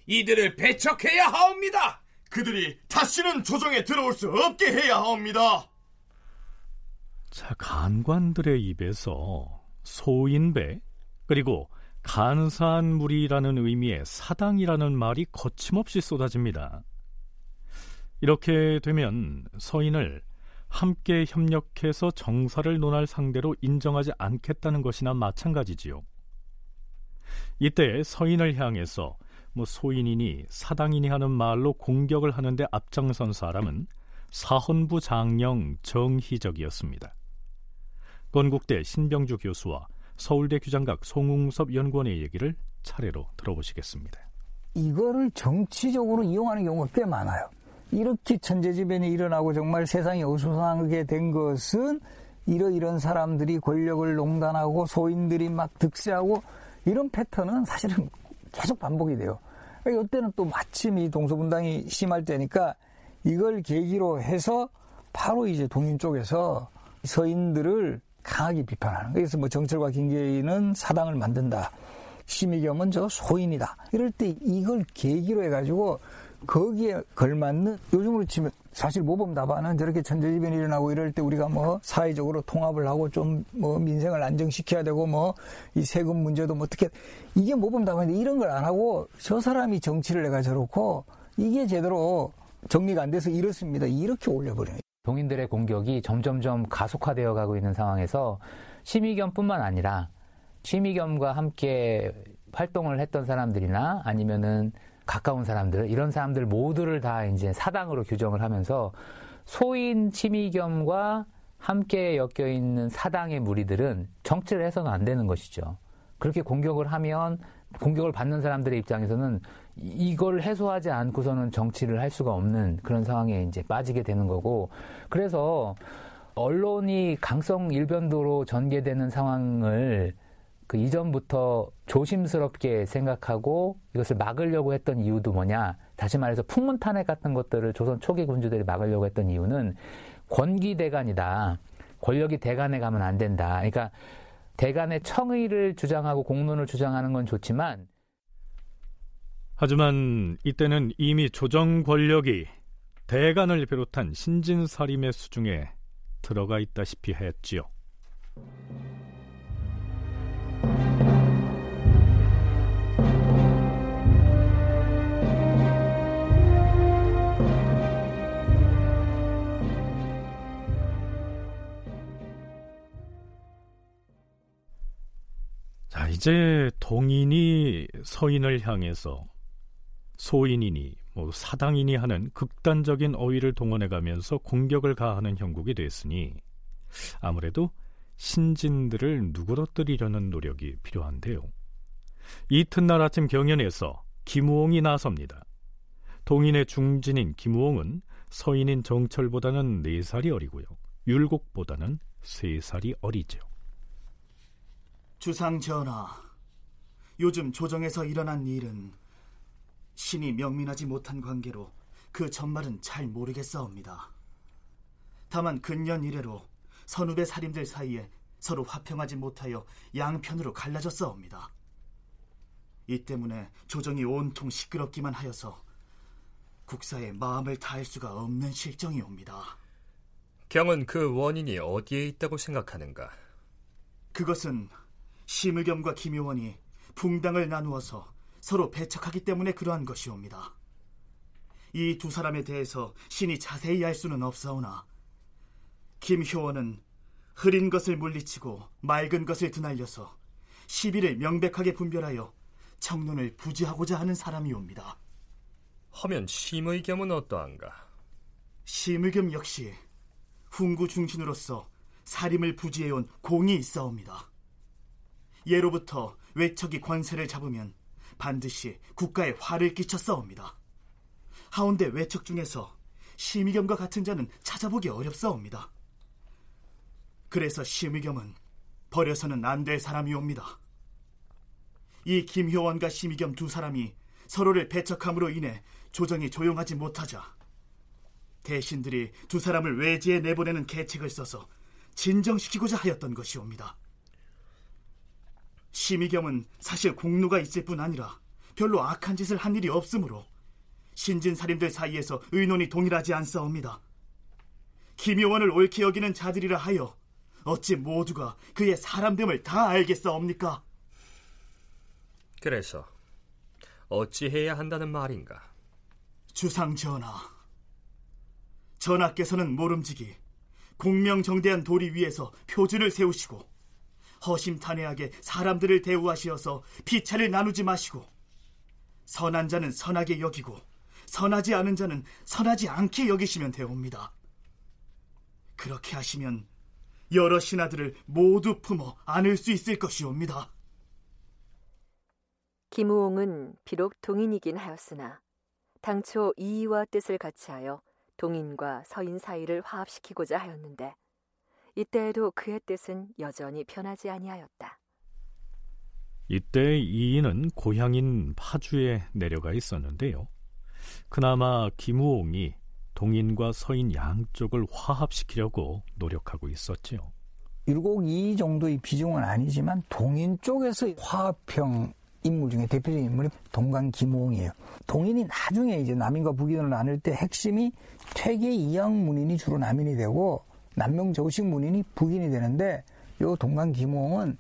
이들을 배척해야 하옵니다. 그들이 다시는 조정에 들어올 수 없게 해야 하옵니다. 자, 간관들의 입에서 소인배 그리고 간사한 무리라는 의미의 사당이라는 말이 거침없이 쏟아집니다. 이렇게 되면 서인을 함께 협력해서 정사를 논할 상대로 인정하지 않겠다는 것이나 마찬가지지요. 이때 서인을 향해서 뭐 소인이니 사당이니 하는 말로 공격을 하는데 앞장선 사람은 사헌부 장령 정희적이었습니다. 건국대 신병주 교수와 서울대 규장각 송웅섭 연구원의 얘기를 차례로 들어보시겠습니다. 이거를 정치적으로 이용하는 경우가 꽤 많아요. 이렇게 천재지변이 일어나고 정말 세상이 어수선하게 된 것은 이러이런 사람들이 권력을 농단하고 소인들이 막 득세하고 이런 패턴은 사실은 계속 반복이 돼요. 그러니까 이때는 또 마침 이 동서분당이 심할 때니까 이걸 계기로 해서 바로 이제 동인 쪽에서 서인들을 강하게 비판하는. 그래서 뭐 정철과 김계희는 사당을 만든다. 심의겸은 저 소인이다. 이럴 때 이걸 계기로 해가지고 거기에 걸맞는 요즘으로 치면 사실 모범 답안은 저렇게 천재지변이 일어나고 이럴 때 우리가 뭐 사회적으로 통합을 하고 좀 뭐 민생을 안정시켜야 되고 뭐 이 세금 문제도 뭐 어떻게 이게 모범 답안인데 이런 걸 안 하고 저 사람이 정치를 해가 저렇고 이게 제대로 정리가 안 돼서 이렇습니다. 이렇게 올려버려요. 동인들의 공격이 점점점 가속화되어 가고 있는 상황에서 심의겸뿐만 아니라 심의겸과 함께 활동을 했던 사람들이나 아니면은 가까운 사람들 이런 사람들 모두를 다 이제 사당으로 규정을 하면서 소인 치미겸과 함께 엮여 있는 사당의 무리들은 정치를 해서는 안 되는 것이죠. 그렇게 공격을 하면 공격을 받는 사람들의 입장에서는 이걸 해소하지 않고서는 정치를 할 수가 없는 그런 상황에 이제 빠지게 되는 거고 그래서 언론이 강성 일변도로 전개되는 상황을 그 이전부터 조심스럽게 생각하고 이것을 막으려고 했던 이유도 뭐냐? 다시 말해서 풍문 탄핵 같은 것들을 조선 초기 군주들이 막으려고 했던 이유는 권기 대간이다. 권력이 대간에 가면 안 된다. 그러니까 대간의 청의를 주장하고 공론을 주장하는 건 좋지만 하지만 이때는 이미 조정 권력이 대간을 비롯한 신진사림의 수중에 들어가 있다시피 했지요. 자, 이제 동인이 서인을 향해서 소인이니 뭐 사당이니 하는 극단적인 어휘를 동원해 가면서 공격을 가하는 형국이 됐으니 아무래도 신진들을 누그러뜨리려는 노력이 필요한데요. 이튿날 아침 경연에서 김우홍이 나섭니다. 동인의 중진인 김우홍은 서인인 정철보다는 4살이 어리고요. 율곡보다는 3살이 어리죠. 주상 전하, 요즘 조정에서 일어난 일은 신이 명민하지 못한 관계로 그 전말은 잘 모르겠사옵니다. 다만 근년 이래로 선후배 살인들 사이에 서로 화평하지 못하여 양편으로 갈라졌사옵니다. 이 때문에 조정이 온통 시끄럽기만 하여서 국사에 마음을 다할 수가 없는 실정이옵니다. 경은 그 원인이 어디에 있다고 생각하는가? 그것은 심의겸과 김효원이 붕당을 나누어서 서로 배척하기 때문에 그러한 것이옵니다. 이 두 사람에 대해서 신이 자세히 알 수는 없사오나 김효원은 흐린 것을 물리치고 맑은 것을 드날려서 시비를 명백하게 분별하여 청론을 부지하고자 하는 사람이옵니다. 하면 심의겸은 어떠한가? 심의겸 역시 훈구 중신으로서 사림을 부지해온 공이 있사옵니다. 예로부터 외척이 권세를 잡으면 반드시 국가에 화를 끼쳤사옵니다. 하운데 외척 중에서 심의겸과 같은 자는 찾아보기 어렵사옵니다. 그래서 심의겸은 버려서는 안 될 사람이옵니다. 이 김효원과 심의겸 두 사람이 서로를 배척함으로 인해 조정이 조용하지 못하자 대신들이 두 사람을 외지에 내보내는 계책을 써서 진정시키고자 하였던 것이옵니다. 심의겸은 사실 공로가 있을 뿐 아니라 별로 악한 짓을 한 일이 없으므로 신진살인들 사이에서 의논이 동일하지 않사옵니다. 김효원을 옳게 여기는 자들이라 하여 어찌 모두가 그의 사람됨을 다 알겠사옵니까? 그래서 어찌 해야 한다는 말인가? 주상 전하, 전하께서는 모름지기 공명정대한 도리 위에서 표준을 세우시고 허심탄회하게 사람들을 대우하시어서 피차를 나누지 마시고 선한 자는 선하게 여기고 선하지 않은 자는 선하지 않게 여기시면 되옵니다. 그렇게 하시면 여러 신하들을 모두 품어 안을 수 있을 것이옵니다. 김우홍은 비록 동인이긴 하였으나 당초 이의와 뜻을 같이하여 동인과 서인 사이를 화합시키고자 하였는데 이때에도 그의 뜻은 여전히 변하지 아니하였다. 이때 이인은 고향인 파주에 내려가 있었는데요. 그나마 김우홍이 동인과 서인 양쪽을 화합시키려고 노력하고 있었지요. 율곡 이 정도의 비중은 아니지만 동인 쪽에서 화합형 인물 중에 대표적인 인물이 동관 김호홍이에요. 동인이 나중에 이제 남인과 북인을 나눌 때 핵심이 퇴계 이양 문인이 주로 남인이 되고 남명 조식 문인이 북인이 되는데 요 동관 김호홍은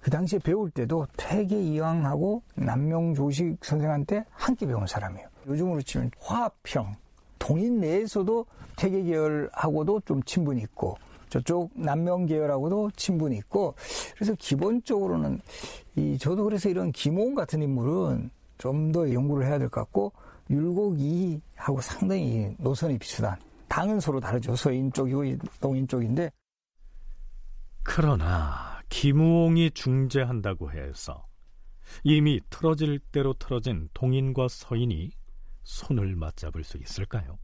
그 당시에 배울 때도 퇴계 이황하고 남명 조식 선생한테 함께 배운 사람이에요. 요즘으로 치면 화합형 동인 내에서도 퇴계 계열하고도 좀 친분이 있고 저쪽 남명 계열하고도 친분이 있고 그래서 기본적으로는 이 저도 그래서 이런 김호웅 같은 인물은 좀 더 연구를 해야 될 것 같고 율곡이하고 상당히 노선이 비슷한 당은 서로 다르죠 서인 쪽이고 동인 쪽인데 그러나 김우홍이 중재한다고 해서 이미 틀어질 대로 틀어진 동인과 서인이 손을 맞잡을 수 있을까요?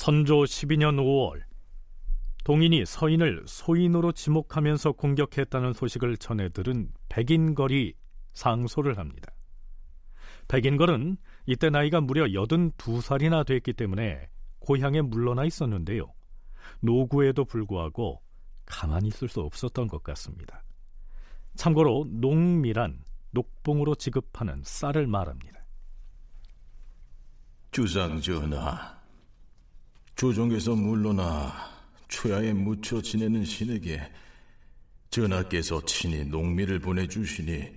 선조 12년 5월 동인이 서인을 소인으로 지목하면서 공격했다는 소식을 전해 들은 백인걸이 상소를 합니다. 백인걸은 이때 나이가 무려 82살이나 됐기 때문에 고향에 물러나 있었는데요. 노구에도 불구하고 가만히 있을 수 없었던 것 같습니다. 참고로 농미란 녹봉으로 지급하는 쌀을 말합니다. 주상 전하, 조정에서 물러나 초야에 묻혀 지내는 신에게 전하께서 친히 농미를 보내주시니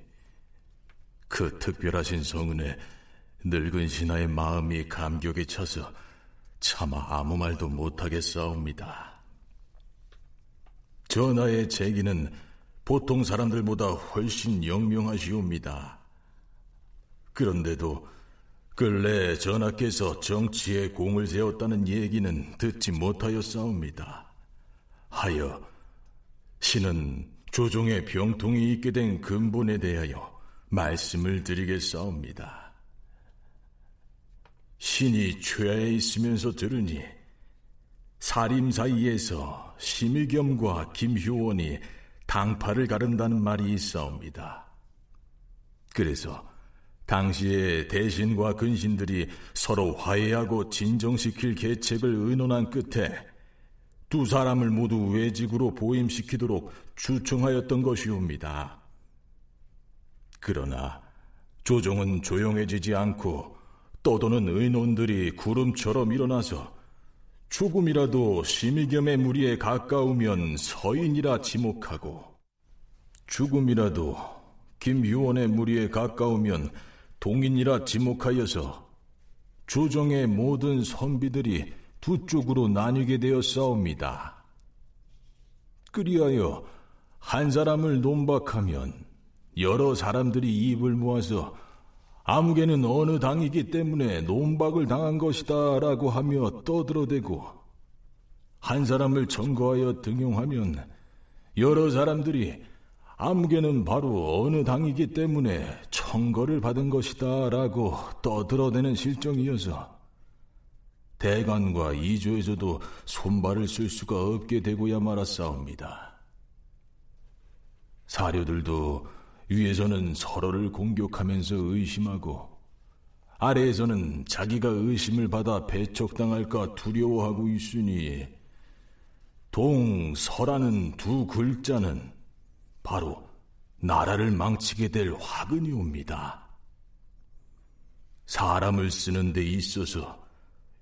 그 특별하신 성은에 늙은 신하의 마음이 감격에 차서 차마 아무 말도 못하겠사옵니다. 전하의 재기는 보통 사람들보다 훨씬 영명하시옵니다. 그런데도 근래 전하께서 정치에 공을 세웠다는 얘기는 듣지 못하였사옵니다. 하여 신은 조정의 병통이 있게 된 근본에 대하여 말씀을 드리겠사옵니다. 신이 최하에 있으면서 들으니 사림 사이에서 심의겸과 김효원이 당파를 가른다는 말이 있사옵니다. 그래서 당시에 대신과 근신들이 서로 화해하고 진정시킬 계책을 의논한 끝에 두 사람을 모두 외직으로 보임시키도록 추청하였던 것이옵니다. 그러나 조정은 조용해지지 않고 떠도는 의논들이 구름처럼 일어나서 죽음이라도 심의겸의 무리에 가까우면 서인이라 지목하고 죽음이라도 김유원의 무리에 가까우면 동인이라 지목하여서 조정의 모든 선비들이 두 쪽으로 나뉘게 되었사옵니다. 그리하여 한 사람을 논박하면 여러 사람들이 입을 모아서 아무개는 어느 당이기 때문에 논박을 당한 것이다 라고 하며 떠들어대고 한 사람을 청거하여 등용하면 여러 사람들이 아무개는 바로 어느 당이기 때문에 청거를 받은 것이다 라고 떠들어대는 실정이어서 대관과 이조에서도 손발을 쓸 수가 없게 되고야 말았사옵니다. 사료들도 위에서는 서로를 공격하면서 의심하고 아래에서는 자기가 의심을 받아 배척당할까 두려워하고 있으니 동서라는 두 글자는 바로 나라를 망치게 될 화근이 옵니다. 사람을 쓰는 데 있어서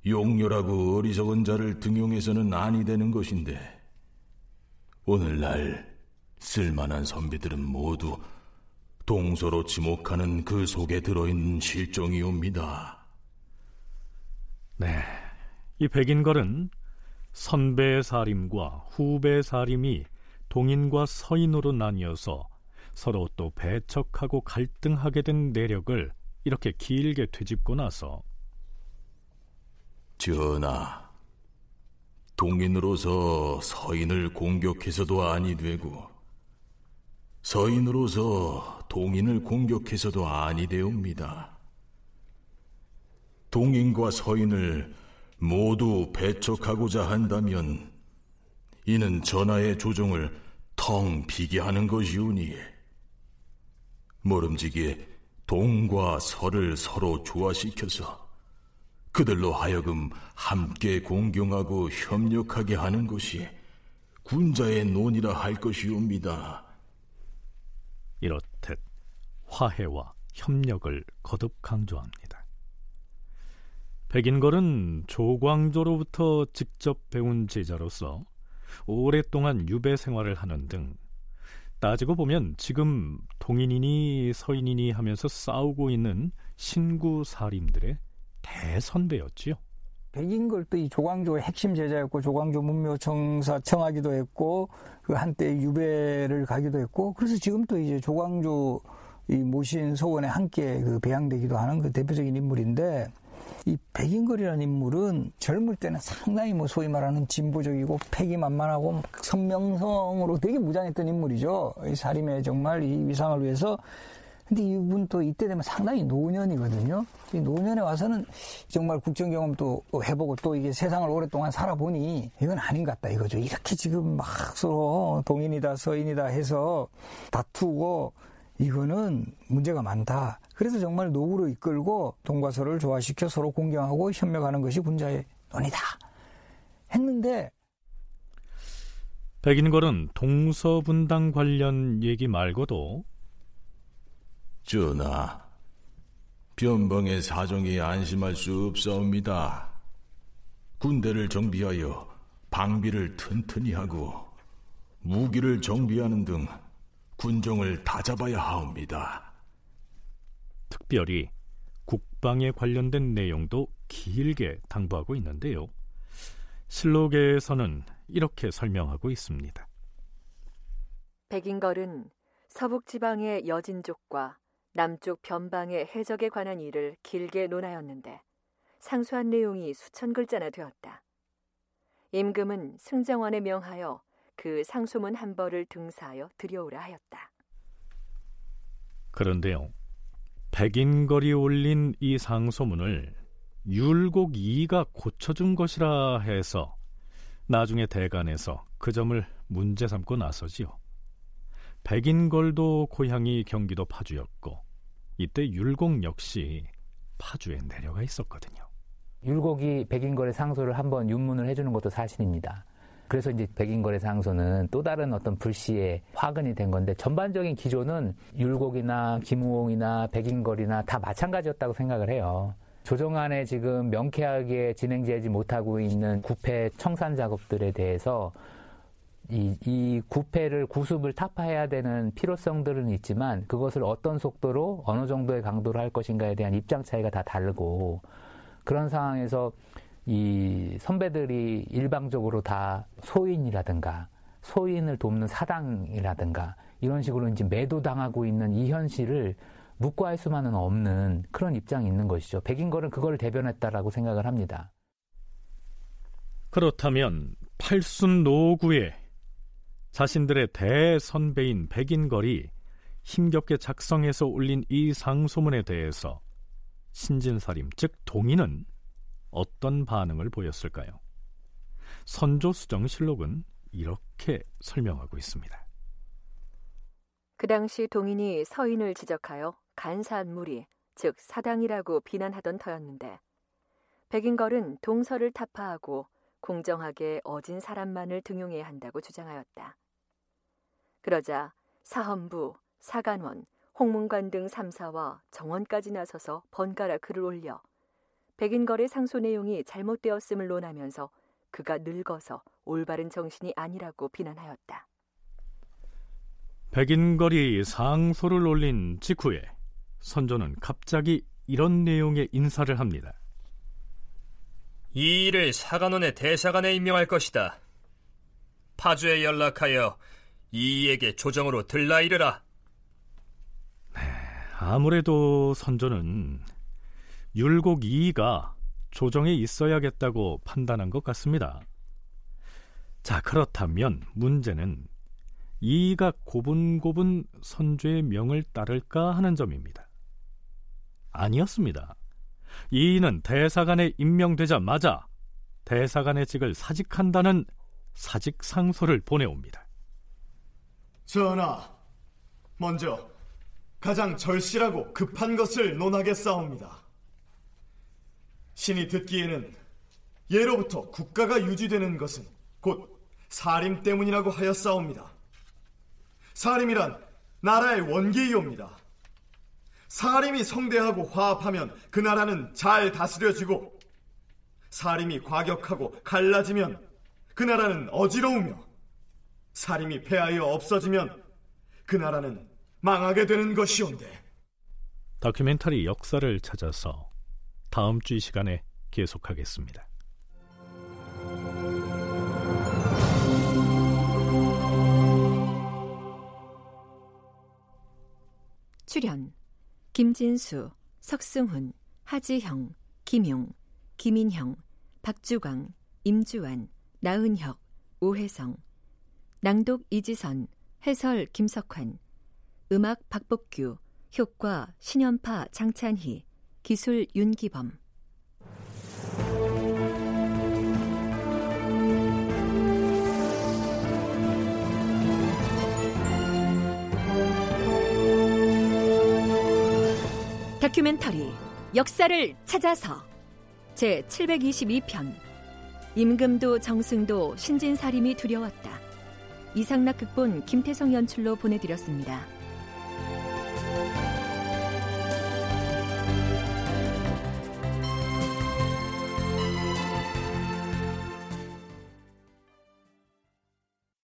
용렬하고 어리석은 자를 등용해서는 아니 되는 것인데 오늘날 쓸만한 선비들은 모두 동서로 지목하는 그 속에 들어있는 실정이 옵니다. 네, 이 백인걸은 선배 사림과 후배 사림이 동인과 서인으로 나뉘어서 서로 또 배척하고 갈등하게 된 내력을 이렇게 길게 되짚고 나서 전하, 동인으로서 서인을 공격해서도 아니 되고 서인으로서 동인을 공격해서도 아니 되옵니다. 동인과 서인을 모두 배척하고자 한다면 이는 전하의 조정을 텅 비게 하는 것이오니 모름지기에 동과 서를 서로 조화시켜서 그들로 하여금 함께 공경하고 협력하게 하는 것이 군자의 논이라 할 것이옵니다. 이렇듯 화해와 협력을 거듭 강조합니다. 백인걸은 조광조로부터 직접 배운 제자로서 오랫동안 유배 생활을 하는 등 따지고 보면 지금 동인이니 서인이니 하면서 싸우고 있는 신구 사림들의 대선배였지요. 백인걸도 이 조광조의 핵심 제자였고 조광조 문묘 청사 청하기도 했고 그 한때 유배를 가기도 했고 그래서 지금 또 이제 조광조 이 모신 소원에 함께 그 배양되기도 하는 그 대표적인 인물인데 이 백인걸이라는 인물은 젊을 때는 상당히 뭐 소위 말하는 진보적이고 패기만만하고 선명성으로 되게 무장했던 인물이죠. 이 사림의 정말 이 위상을 위해서 근데 이분 또 이때 되면 상당히 노년이거든요. 이 노년에 와서는 정말 국정 경험도 해보고 또 이게 세상을 오랫동안 살아보니 이건 아닌 것 같다 이거죠. 이렇게 지금 막 서로 동인이다 서인이다 해서 다투고 이거는 문제가 많다. 그래서 정말 노후로 이끌고 동과 서를 조화시켜 서로 공경하고 협력하는 것이 군자의 논이다. 했는데 백인걸은 동서분당 관련 얘기 말고도 전하, 변방의 사정이 안심할 수 없사옵니다. 군대를 정비하여 방비를 튼튼히 하고 무기를 정비하는 등 군정을 다잡아야 하옵니다. 특별히 국방에 관련된 내용도 길게 당부하고 있는데요. 실록에서는 이렇게 설명하고 있습니다. 백인걸은 서북 지방의 여진족과 남쪽 변방의 해적에 관한 일을 길게 논하였는데 상수한 내용이 수천 글자나 되었다. 임금은 승정원에 명하여 그 상소문 한 벌을 등사하여 들여오라 하였다. 그런데요. 백인걸이 올린 이 상소문을 율곡 이가 고쳐준 것이라 해서 나중에 대간에서 그 점을 문제 삼고 나서지요. 백인걸도 고향이 경기도 파주였고 이때 율곡 역시 파주에 내려가 있었거든요. 율곡이 백인걸의 상소를 한번 윤문을 해주는 것도 사실입니다. 그래서 이제 백인거래 상소는 또 다른 어떤 불씨의 화근이 된 건데 전반적인 기조는 율곡이나 김우홍이나 백인걸이나 다 마찬가지였다고 생각을 해요. 조정안에 지금 명쾌하게 진행되지 못하고 있는 구패 청산 작업들에 대해서 이, 이 구패를 구습을 타파해야 되는 필요성들은 있지만 그것을 어떤 속도로 어느 정도의 강도로 할 것인가에 대한 입장 차이가 다 다르고 그런 상황에서 이 선배들이 일방적으로 다 소인이라든가 소인을 돕는 사당이라든가 이런 식으로 이제 매도당하고 있는 이 현실을 묵과할 수만은 없는 그런 입장이 있는 것이죠. 백인걸은 그걸 대변했다라고 생각을 합니다. 그렇다면 팔순 노구에 자신들의 대선배인 백인걸이 힘겹게 작성해서 올린 이 상소문에 대해서 신진사림 즉 동인은 어떤 반응을 보였을까요? 선조수정 실록은 이렇게 설명하고 있습니다. 그 당시 동인이 서인을 지적하여 간사한 무리, 즉 사당이라고 비난하던 터였는데 백인걸은 동서를 타파하고 공정하게 어진 사람만을 등용해야 한다고 주장하였다. 그러자 사헌부, 사간원, 홍문관 등 3사와 정원까지 나서서 번갈아 글을 올려 백인걸의 상소 내용이 잘못되었음을 논하면서 그가 늙어서 올바른 정신이 아니라고 비난하였다. 백인걸이 상소를 올린 직후에 선조는 갑자기 이런 내용의 인사를 합니다. 이 일을 사관원의 대사관에 임명할 것이다. 파주에 연락하여 이에게 조정으로 들라 이르라. 네, 아무래도 선조는 율곡 이가 조정에 있어야겠다고 판단한 것 같습니다. 자, 그렇다면 문제는 이가 고분고분 선조의 명을 따를까 하는 점입니다. 아니었습니다. 이는 대사관에 임명되자마자 대사관의 직을 사직한다는 사직 상소를 보내옵니다. 전하, 먼저 가장 절실하고 급한 것을 논하겠사옵니다. 신이 듣기에는 예로부터 국가가 유지되는 것은 곧 사림 때문이라고 하였사옵니다. 사림이란 나라의 원기이옵니다. 사림이 성대하고 화합하면 그 나라는 잘 다스려지고 사림이 과격하고 갈라지면 그 나라는 어지러우며 사림이 패하여 없어지면 그 나라는 망하게 되는 것이온데. 다큐멘터리 역사를 찾아서 다음 주 이 시간에 계속하겠습니다. 출연 김진수, 석승훈, 하지형, 김용, 김인형, 박주광, 임주환, 나은혁, 오혜성 낭독 이지선, 해설 김석환 음악 박복규, 효과 신연파 장찬희 기술 윤기범 다큐멘터리 역사를 찾아서 제 722편 임금도 정승도 신진사림이 두려웠다. 이상락 극본 김태성 연출로 보내드렸습니다.